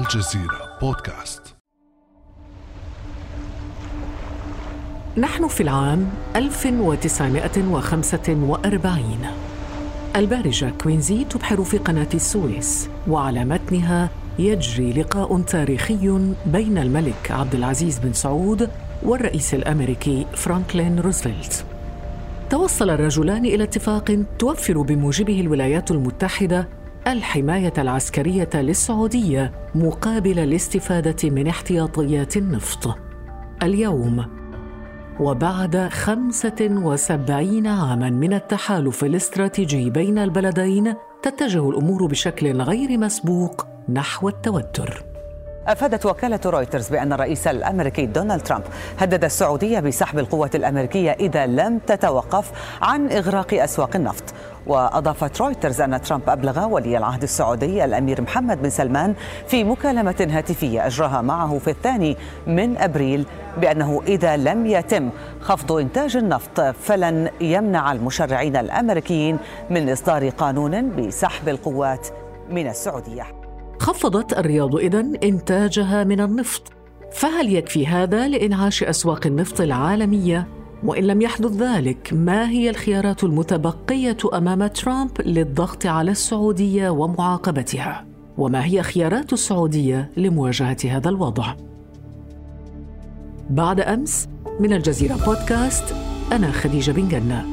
الجزيرة بودكاست نحن في العام 1945 البارجة كوينزي تبحر في قناة السويس وعلى متنها يجري لقاء تاريخي بين الملك عبد العزيز بن سعود والرئيس الأمريكي فرانكلين روزفلت. توصل الرجلان إلى اتفاق توفر بموجبه الولايات المتحدة الحماية العسكرية للسعودية مقابل الاستفادة من احتياطيات النفط. اليوم وبعد 75 عاما من التحالف الاستراتيجي بين البلدين تتجه الأمور بشكل غير مسبوق نحو التوتر أفادت وكالة رويترز بأن الرئيس الأمريكي دونالد ترامب هدد السعودية بسحب القوة الأمريكية إذا لم تتوقف عن إغراق أسواق النفط وأضافت رويترز أن ترامب أبلغ ولي العهد السعودي الأمير محمد بن سلمان في مكالمة هاتفية أجراها معه في الثاني من أبريل بأنه إذا لم يتم خفض إنتاج النفط فلن يمنع المشرعين الأمريكيين من إصدار قانون بسحب القوات من السعودية خفضت الرياض إذن إنتاجها من النفط فهل يكفي هذا لإنعاش أسواق النفط العالمية؟ وإن لم يحدث ذلك ما هي الخيارات المتبقية أمام ترامب للضغط على السعودية ومعاقبتها؟ وما هي خيارات السعودية لمواجهة هذا الوضع؟ بعد أمس من الجزيرة بودكاست أنا خديجة بن جنة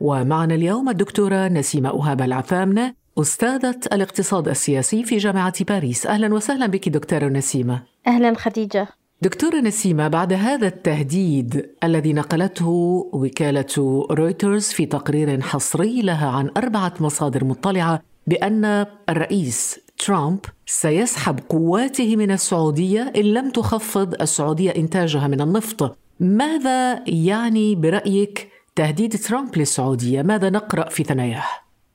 ومعنا اليوم الدكتورة نسيمة أهاب العثامنة أستاذة الاقتصاد السياسي في جامعة باريس. أهلا وسهلا بك دكتورة نسيمة. أهلا خديجة. دكتورة نسيمة بعد هذا التهديد الذي نقلته وكالة رويترز في تقرير حصري لها عن أربعة مصادر مطلعة بأن الرئيس ترامب سيسحب قواته من السعودية إن لم تخفض السعودية إنتاجها من النفط. ماذا يعني برأيك تهديد ترامب للسعودية؟ ماذا نقرأ في ثناياه؟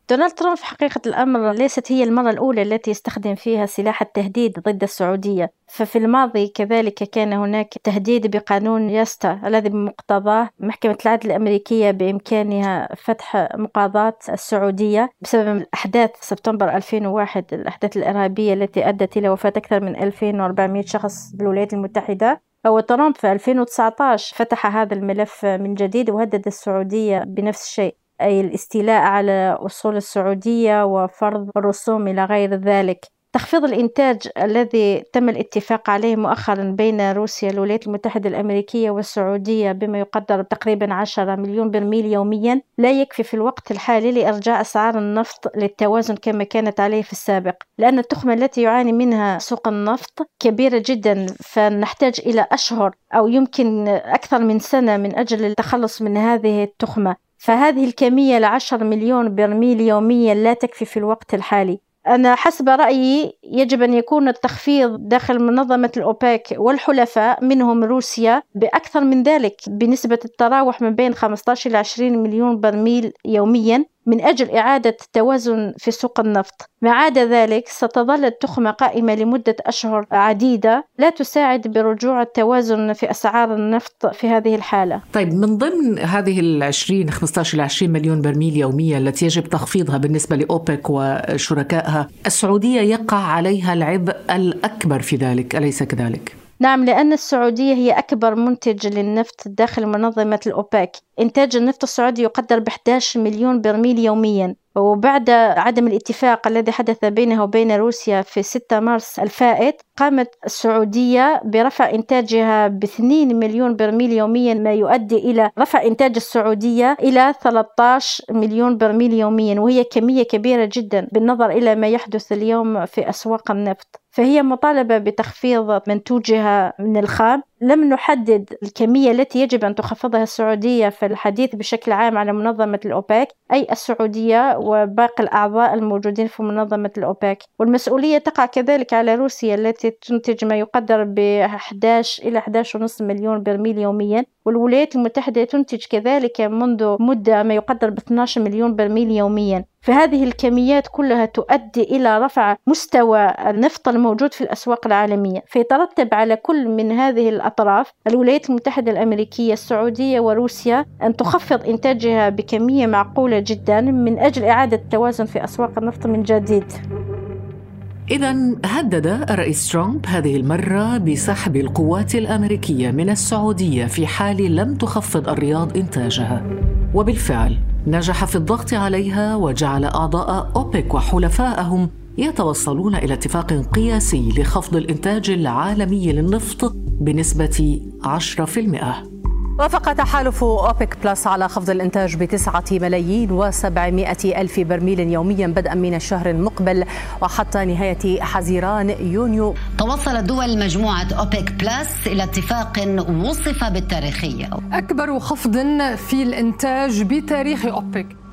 دونالد ترامب في حقيقة الأمر ليست هي المرة الأولى التي يستخدم فيها سلاح التهديد ضد السعودية. ففي الماضي كذلك كان هناك تهديد بقانون جاستا الذي بمقتضاه محكمة العدل الأمريكية بإمكانها فتح مقاضاة السعودية بسبب الأحداث سبتمبر 2001 الأحداث الإرهابية التي أدت إلى وفاة أكثر من 2400 شخص بالولايات المتحدة. هو ترامب في 2019 فتح هذا الملف من جديد وهدد السعودية بنفس الشيء. أي الاستيلاء على أصول السعودية وفرض الرسوم إلى غير ذلك. تخفيض الإنتاج الذي تم الاتفاق عليه مؤخرا بين روسيا الولايات المتحدة الأمريكية والسعودية بما يقدر تقريبا 10 مليون برميل يوميا لا يكفي في الوقت الحالي لإرجاع أسعار النفط للتوازن كما كانت عليه في السابق. لأن التخمة التي يعاني منها سوق النفط كبيرة جدا فنحتاج إلى أشهر أو يمكن أكثر من سنة من أجل التخلص من هذه التخمة. فهذه الكمية لعشر مليون برميل يوميا لا تكفي في الوقت الحالي. أنا حسب رأيي يجب أن يكون التخفيض داخل منظمة الأوبك والحلفاء منهم روسيا بأكثر من ذلك بنسبة التراوح من بين 15 إلى 20 مليون برميل يوميا. من أجل إعادة التوازن في سوق النفط ما عدا ذلك ستظل التخمة قائمة لمدة أشهر عديدة لا تساعد برجوع التوازن في أسعار النفط في هذه الحالة طيب من ضمن هذه ال 20 15 إلى 20 مليون برميل يوميا التي يجب تخفيضها بالنسبة لأوبك وشركائها السعودية يقع عليها العبء الأكبر في ذلك أليس كذلك؟ نعم لأن السعودية هي أكبر منتج للنفط داخل منظمة الأوبك إنتاج النفط السعودي يقدر ب 11 مليون برميل يوميا. وبعد عدم الاتفاق الذي حدث بينه وبين روسيا في 6 مارس الفائت قامت السعودية برفع إنتاجها ب 2 مليون برميل يوميا ما يؤدي إلى رفع إنتاج السعودية إلى 13 مليون برميل يوميا. وهي كمية كبيرة جدا بالنظر إلى ما يحدث اليوم في أسواق النفط. فهي مطالبة بتخفيض منتوجها من الخام لم نحدد الكمية التي يجب أن تخفضها السعودية في الحديث بشكل عام على منظمة الأوبك أي السعودية وباقي الأعضاء الموجودين في منظمة الأوبك والمسؤولية تقع كذلك على روسيا التي تنتج ما يقدر ب 11 إلى 11.5 مليون برميل يوميا. والولايات المتحدة تنتج كذلك منذ مدة ما يقدر ب 12 مليون برميل يوميا. فهذه الكميات كلها تؤدي إلى رفع مستوى النفط الموجود في الأسواق العالمية. فيترتب على كل من هذه الأطراف الولايات المتحدة الأمريكية السعودية وروسيا أن تخفض إنتاجها بكمية معقولة جدا من أجل إعادة التوازن في أسواق النفط من جديد. إذا هدد الرئيس ترامب هذه المرة بسحب القوات الأمريكية من السعودية في حال لم تخفض الرياض إنتاجها. وبالفعل نجح في الضغط عليها وجعل أعضاء أوبك وحلفائهم يتوصلون إلى اتفاق قياسي لخفض الإنتاج العالمي للنفط بنسبة 10%. وافق تحالف أوبك بلس على خفض الإنتاج بتسعة ملايين وسبعمائة ألف برميل يوميا بدءا من الشهر المقبل وحتى نهاية حزيران يونيو. توصلت دول مجموعة أوبك بلس إلى اتفاق وصف بالتاريخي. أكبر خفض في الإنتاج بتاريخ أوبك.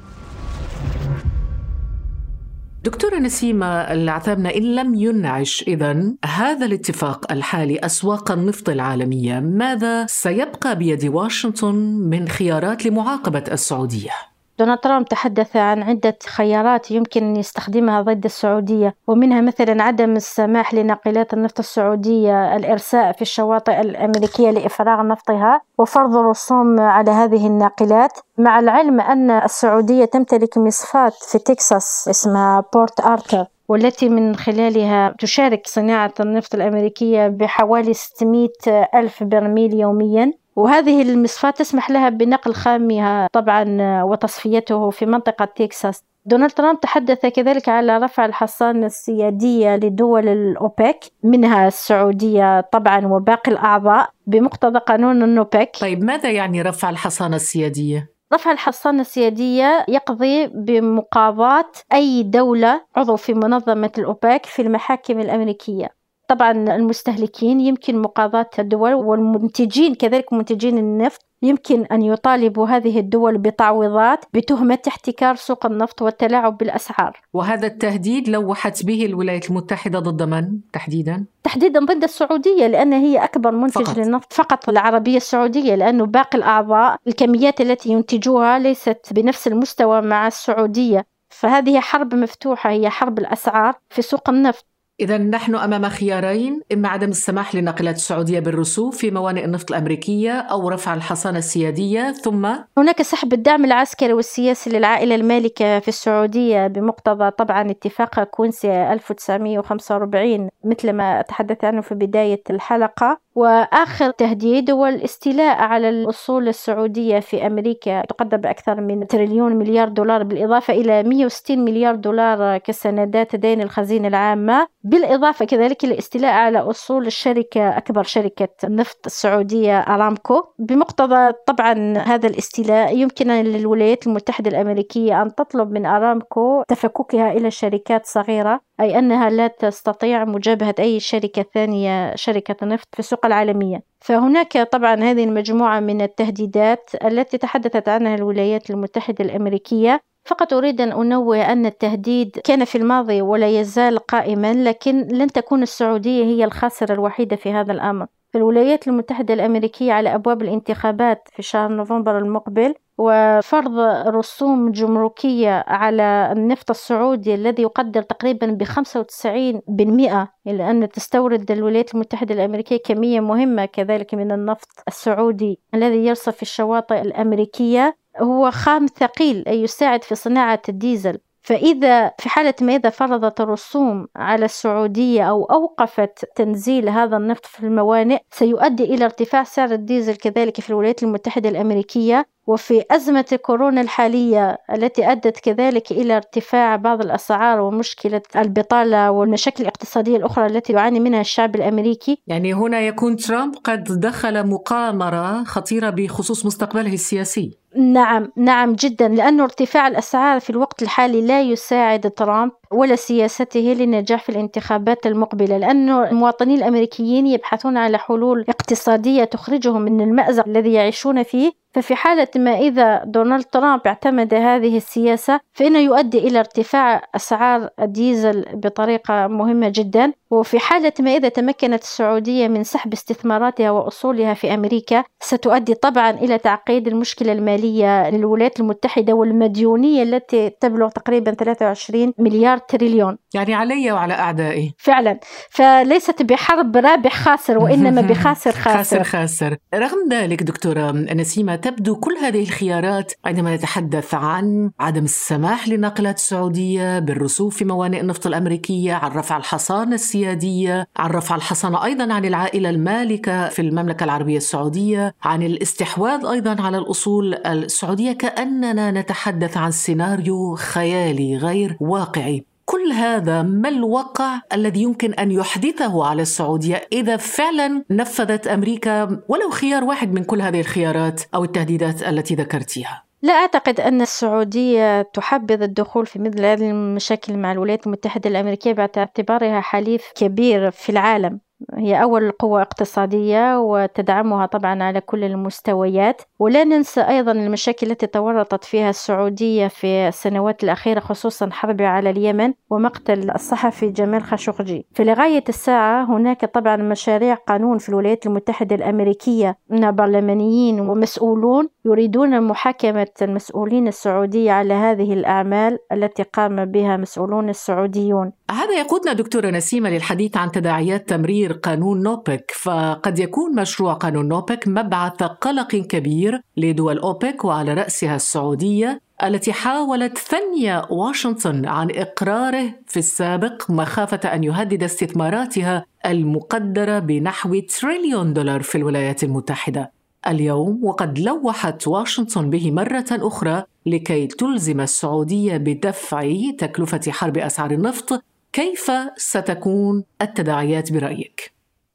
دكتورة نسيمة العتابنا إن لم ينعش إذا هذا الاتفاق الحالي أسواق النفط العالمية ماذا سيبقى بيد واشنطن من خيارات لمعاقبة السعودية؟ دونالد ترامب تحدث عن عدة خيارات يمكن أن يستخدمها ضد السعودية ومنها مثلا عدم السماح لناقلات النفط السعودية الإرساء في الشواطئ الأمريكية لإفراغ نفطها وفرض رسوم على هذه الناقلات مع العلم أن السعودية تمتلك مصفاة في تكساس اسمها بورت آرتر والتي من خلالها تشارك صناعة النفط الأمريكية بحوالي 600 ألف برميل يوميا. وهذه المصفاة تسمح لها بنقل خامها طبعا وتصفيته في منطقة تكساس. دونالد ترامب تحدث كذلك على رفع الحصانة السيادية لدول الأوبك منها السعودية طبعا وباقي الأعضاء بمقتضى قانون النوبك طيب ماذا يعني رفع الحصانة السيادية؟ رفع الحصانة السيادية يقضي بمقاضاة أي دولة عضو في منظمة الأوبك في المحاكم الأمريكية. طبعا المستهلكين يمكن مقاضاة الدول والمنتجين كذلك منتجين النفط يمكن أن يطالبوا هذه الدول بتعويضات بتهمة احتكار سوق النفط والتلاعب بالأسعار وهذا التهديد لوحت به الولايات المتحدة ضد من تحديدا؟ تحديدا ضد السعودية لأن هي أكبر منتج فقط. للنفط فقط العربية السعودية لأنه باقي الأعضاء الكميات التي ينتجوها ليست بنفس المستوى مع السعودية فهذه حرب مفتوحة هي حرب الأسعار في سوق النفط إذا نحن أمام خيارين إما عدم السماح للناقلات السعودية بالرسوب في موانئ النفط الأمريكية أو رفع الحصانة السيادية ثم هناك سحب الدعم العسكري والسياسي للعائلة المالكة في السعودية بمقتضى طبعا اتفاق كونسي 1945 مثل ما تحدث عنه في بداية الحلقة. وآخر تهديد هو الاستيلاء على الأصول السعودية في أمريكا. تقدر بأكثر من تريليون مليار دولار بالإضافة إلى 160 مليار دولار كسندات دين الخزينة العامة. بالإضافة كذلك الاستيلاء على أصول الشركة أكبر شركة النفط السعودية أرامكو. بمقتضى طبعا هذا الاستيلاء يمكن للولايات المتحدة الأمريكية أن تطلب من أرامكو تفككها إلى شركات صغيرة. أي أنها لا تستطيع مجابهة أي شركة ثانية شركة نفط في السوق العالمية. فهناك طبعا هذه المجموعة من التهديدات التي تحدثت عنها الولايات المتحدة الأمريكية. فقط أريد أن أنوه أن التهديد كان في الماضي ولا يزال قائما لكن لن تكون السعودية هي الخاسرة الوحيدة في هذا الأمر. في الولايات المتحدة الأمريكية على أبواب الانتخابات في شهر نوفمبر المقبل وفرض رسوم جمركية على النفط السعودي الذي يقدر تقريبا بخمسة وتسعين بالمئة إلى أن تستورد الولايات المتحدة الأمريكية كمية مهمة كذلك من النفط السعودي الذي يرصف في الشواطئ الأمريكية هو خام ثقيل أي يساعد في صناعة الديزل. فإذا في حالة ما إذا فرضت الرسوم على السعودية أو أوقفت تنزيل هذا النفط في الموانئ سيؤدي إلى ارتفاع سعر الديزل كذلك في الولايات المتحدة الأمريكية. وفي أزمة كورونا الحالية التي أدت كذلك إلى ارتفاع بعض الأسعار ومشكلة البطالة والمشاكل الاقتصادية الأخرى التي يعاني منها الشعب الأمريكي. يعني هنا يكون ترامب قد دخل مقامرة خطيرة بخصوص مستقبله السياسي. نعم نعم جدا لأنه ارتفاع الأسعار في الوقت الحالي لا يساعد ترامب ولا سياسته للنجاح في الانتخابات المقبلة لأنه المواطنين الأمريكيين يبحثون على حلول اقتصادية تخرجهم من المأزق الذي يعيشون فيه. ففي حالة ما إذا دونالد ترامب اعتمد هذه السياسة فإنه يؤدي إلى ارتفاع أسعار الديزل بطريقة مهمة جدا. وفي حالة ما إذا تمكنت السعودية من سحب استثماراتها وأصولها في أمريكا ستؤدي طبعا إلى تعقيد المشكلة المالية للولايات المتحدة والمديونية التي تبلغ تقريبا 23 مليار تريليون. يعني علي وعلى أعدائي. فعلا. فليست بحرب رابح خاسر وإنما بخاسر خاسر. خاسر خاسر. رغم ذلك دكتورة نسيمة تبدو كل هذه الخيارات عندما نتحدث عن عدم السماح للناقلات السعودية بالرسوب في موانئ النفط الأمريكية عن رفع الحصانة السيادية عن رفع الحصانة أيضا عن العائلة المالكة في المملكة العربية السعودية عن الاستحواذ أيضا على الأصول السعودية كأننا نتحدث عن سيناريو خيالي غير واقعي. كل هذا ما الوقع الذي يمكن أن يحدثه على السعودية إذا فعلا نفذت أمريكا ولو خيار واحد من كل هذه الخيارات أو التهديدات التي ذكرتيها؟ لا أعتقد أن السعودية تحبذ الدخول في مثل هذه المشاكل مع الولايات المتحدة الأمريكية باعتبارها حليف كبير في العالم هي أول قوة اقتصادية وتدعمها طبعا على كل المستويات. ولا ننسى أيضا المشاكل التي تورطت فيها السعودية في السنوات الأخيرة خصوصا حرب على اليمن ومقتل الصحفي جمال خاشقجي. في لغاية الساعة هناك طبعا مشاريع قانون في الولايات المتحدة الأمريكية. من برلمانيين ومسؤولون يريدون محاكمة المسؤولين السعودية على هذه الأعمال التي قام بها مسؤولون السعوديون. هذا يقودنا دكتورة نسيمة للحديث عن تداعيات تمرير قانون نوبك. فقد يكون مشروع قانون نوبك مبعث قلق كبير لدول أوبك وعلى رأسها السعودية التي حاولت ثني واشنطن عن إقراره في السابق مخافة أن يهدد استثماراتها المقدرة بنحو تريليون دولار في الولايات المتحدة. اليوم وقد لوحت واشنطن به مرة أخرى لكي تلزم السعودية بدفع تكلفة حرب أسعار النفط كيف ستكون التداعيات برأيك؟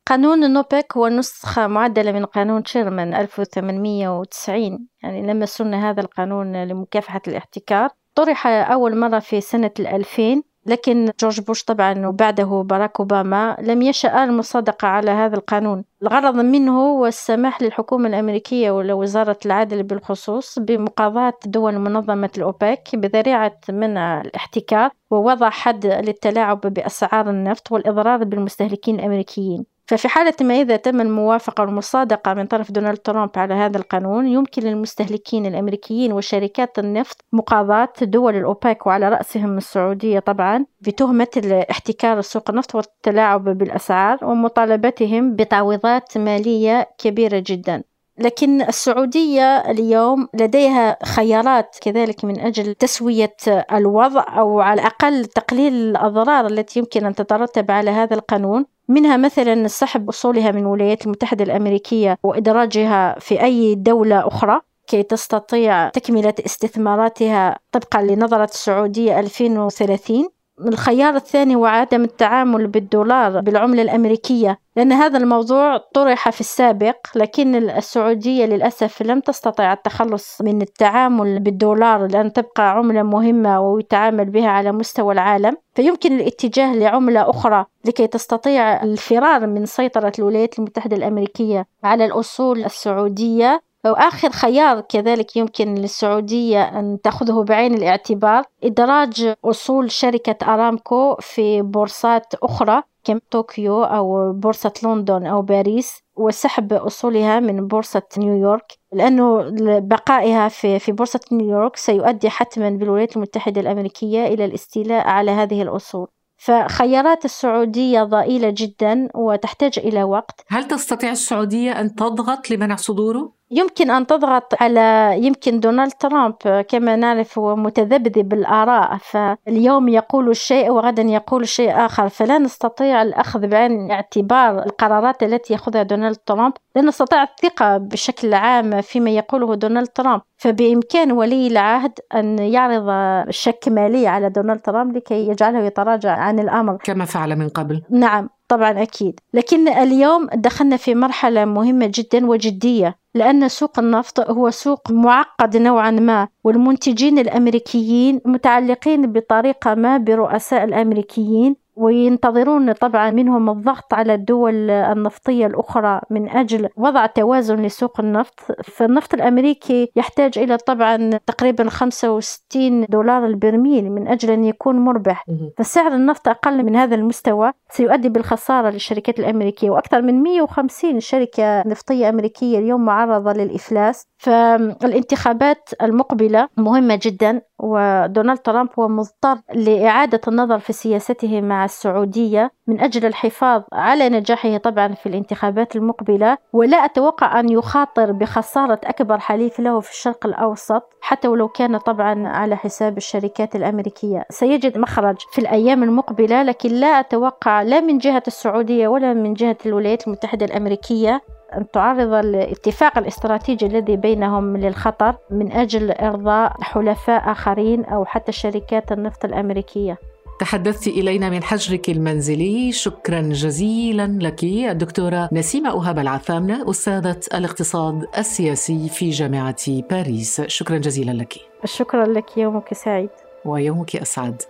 قانون النوبك هو نسخة معدلة من قانون شيرمان 1890 يعني لما سن هذا القانون لمكافحة الاحتكار طرح أول مرة في سنة الألفين لكن جورج بوش طبعا وبعده باراك أوباما لم يشأ المصادقة على هذا القانون. الغرض منه هو السماح للحكومة الأمريكية ولوزارة العدل بالخصوص بمقاضاة دول منظمة الأوبك بذريعة منع الاحتكار ووضع حد للتلاعب بأسعار النفط والإضرار بالمستهلكين الأمريكيين. ففي حالة ما إذا تم الموافقة والمصادقة من طرف دونالد ترامب على هذا القانون يمكن للمستهلكين الأمريكيين وشركات النفط مقاضاة دول الأوبك وعلى رأسهم السعودية طبعا بتهمة احتكار سوق النفط والتلاعب بالأسعار ومطالبتهم بتعويضات مالية كبيرة جدا. لكن السعودية اليوم لديها خيارات كذلك من أجل تسوية الوضع أو على الأقل تقليل الأضرار التي يمكن أن تترتب على هذا القانون. منها مثلا سحب أصولها من الولايات المتحدة الأمريكية وإدراجها في أي دولة أخرى كي تستطيع تكملة استثماراتها طبقا لنظرة السعودية 2030 الخيار الثاني هو عدم التعامل بالدولار بالعملة الأمريكية لأن هذا الموضوع طرح في السابق لكن السعودية للأسف لم تستطع التخلص من التعامل بالدولار لأن تبقى عملة مهمة ويتعامل بها على مستوى العالم. فيمكن الاتجاه لعملة أخرى لكي تستطيع الفرار من سيطرة الولايات المتحدة الأمريكية على الأصول السعودية. وآخر خيار كذلك يمكن للسعودية أن تأخذه بعين الاعتبار إدراج أصول شركة أرامكو في بورصات أخرى طوكيو أو بورصة لندن أو باريس وسحب أصولها من بورصة نيويورك لأنه بقائها في في بورصة نيويورك سيؤدي حتما بالولايات المتحدة الأمريكية إلى الاستيلاء على هذه الأصول فخيارات السعودية ضئيلة جدا وتحتاج إلى وقت هل تستطيع السعودية أن تضغط لمنع صدوره؟ يمكن أن تضغط على يمكن دونالد ترامب كما نعرف هو متذبذب بالآراء فاليوم يقول شيء وغدا يقول شيء آخر. فلا نستطيع الأخذ بعين الاعتبار القرارات التي يأخذها دونالد ترامب. لا نستطيع الثقة بشكل عام فيما يقوله دونالد ترامب. فبإمكان ولي العهد أن يعرض شك مالي على دونالد ترامب لكي يجعله يتراجع عن الأمر. كما فعل من قبل. نعم. طبعا أكيد. لكن اليوم دخلنا في مرحلة مهمة جدا وجدية لأن سوق النفط هو سوق معقد نوعا ما والمنتجين الأمريكيين متعلقين بطريقة ما برؤساء الأمريكيين وينتظرون طبعا منهم الضغط على الدول النفطية الأخرى من أجل وضع توازن لسوق النفط. فالنفط الأمريكي يحتاج إلى طبعا تقريبا 65 دولار البرميل من أجل أن يكون مربح. فسعر النفط أقل من هذا المستوى سيؤدي بالخسارة للشركات الأمريكية وأكثر من 150 شركة نفطية أمريكية اليوم معرضة للإفلاس. فالانتخابات المقبلة مهمة جدا ودونالد ترامب هو مضطر لإعادة النظر في سياسته مع السعودية من أجل الحفاظ على نجاحه طبعا في الانتخابات المقبلة ولا أتوقع أن يخاطر بخسارة أكبر حليف له في الشرق الأوسط حتى ولو كان طبعا على حساب الشركات الأمريكية. سيجد مخرج في الأيام المقبلة لكن لا أتوقع لا من جهة السعودية ولا من جهة الولايات المتحدة الأمريكية أن تعرض الاتفاق الاستراتيجي الذي بينهم للخطر من أجل إرضاء حلفاء آخرين أو حتى شركات النفط الأمريكية. تحدثت إلينا من حجرك المنزلي. شكرا جزيلا لك الدكتورة نسيمة أهاب العثامنة أستاذة الاقتصاد السياسي في جامعة باريس. شكرا جزيلا لك. شكرا لك يومك سعيد. ويومك أسعد.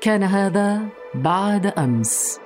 كان هذا بعد أمس.